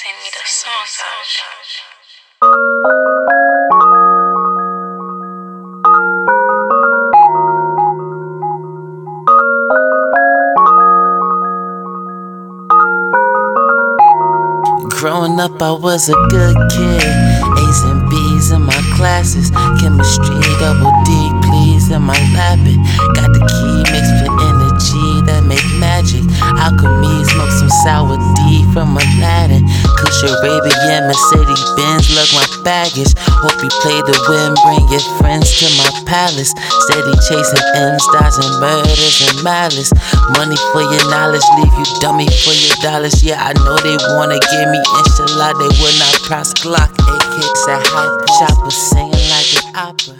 Send me the songs Growing up, I was a good kid. A's and B's in my classes. Chemistry, double D, please, in my lab. Got the key mixed for energy that make magic. Alchemy, smoke some sour D from Aladdin. Kush Arabian, Mercedes Benz, look my baggage. Hope you play the win, bring your friends to my palace. Steady chasing M's, dodging murders and malice. Money for your knowledge, leave you dummy for your dollars. Yeah, I know they wanna give me inshallah, they will not cross Glock. AK said hype, chopper singing like an opera.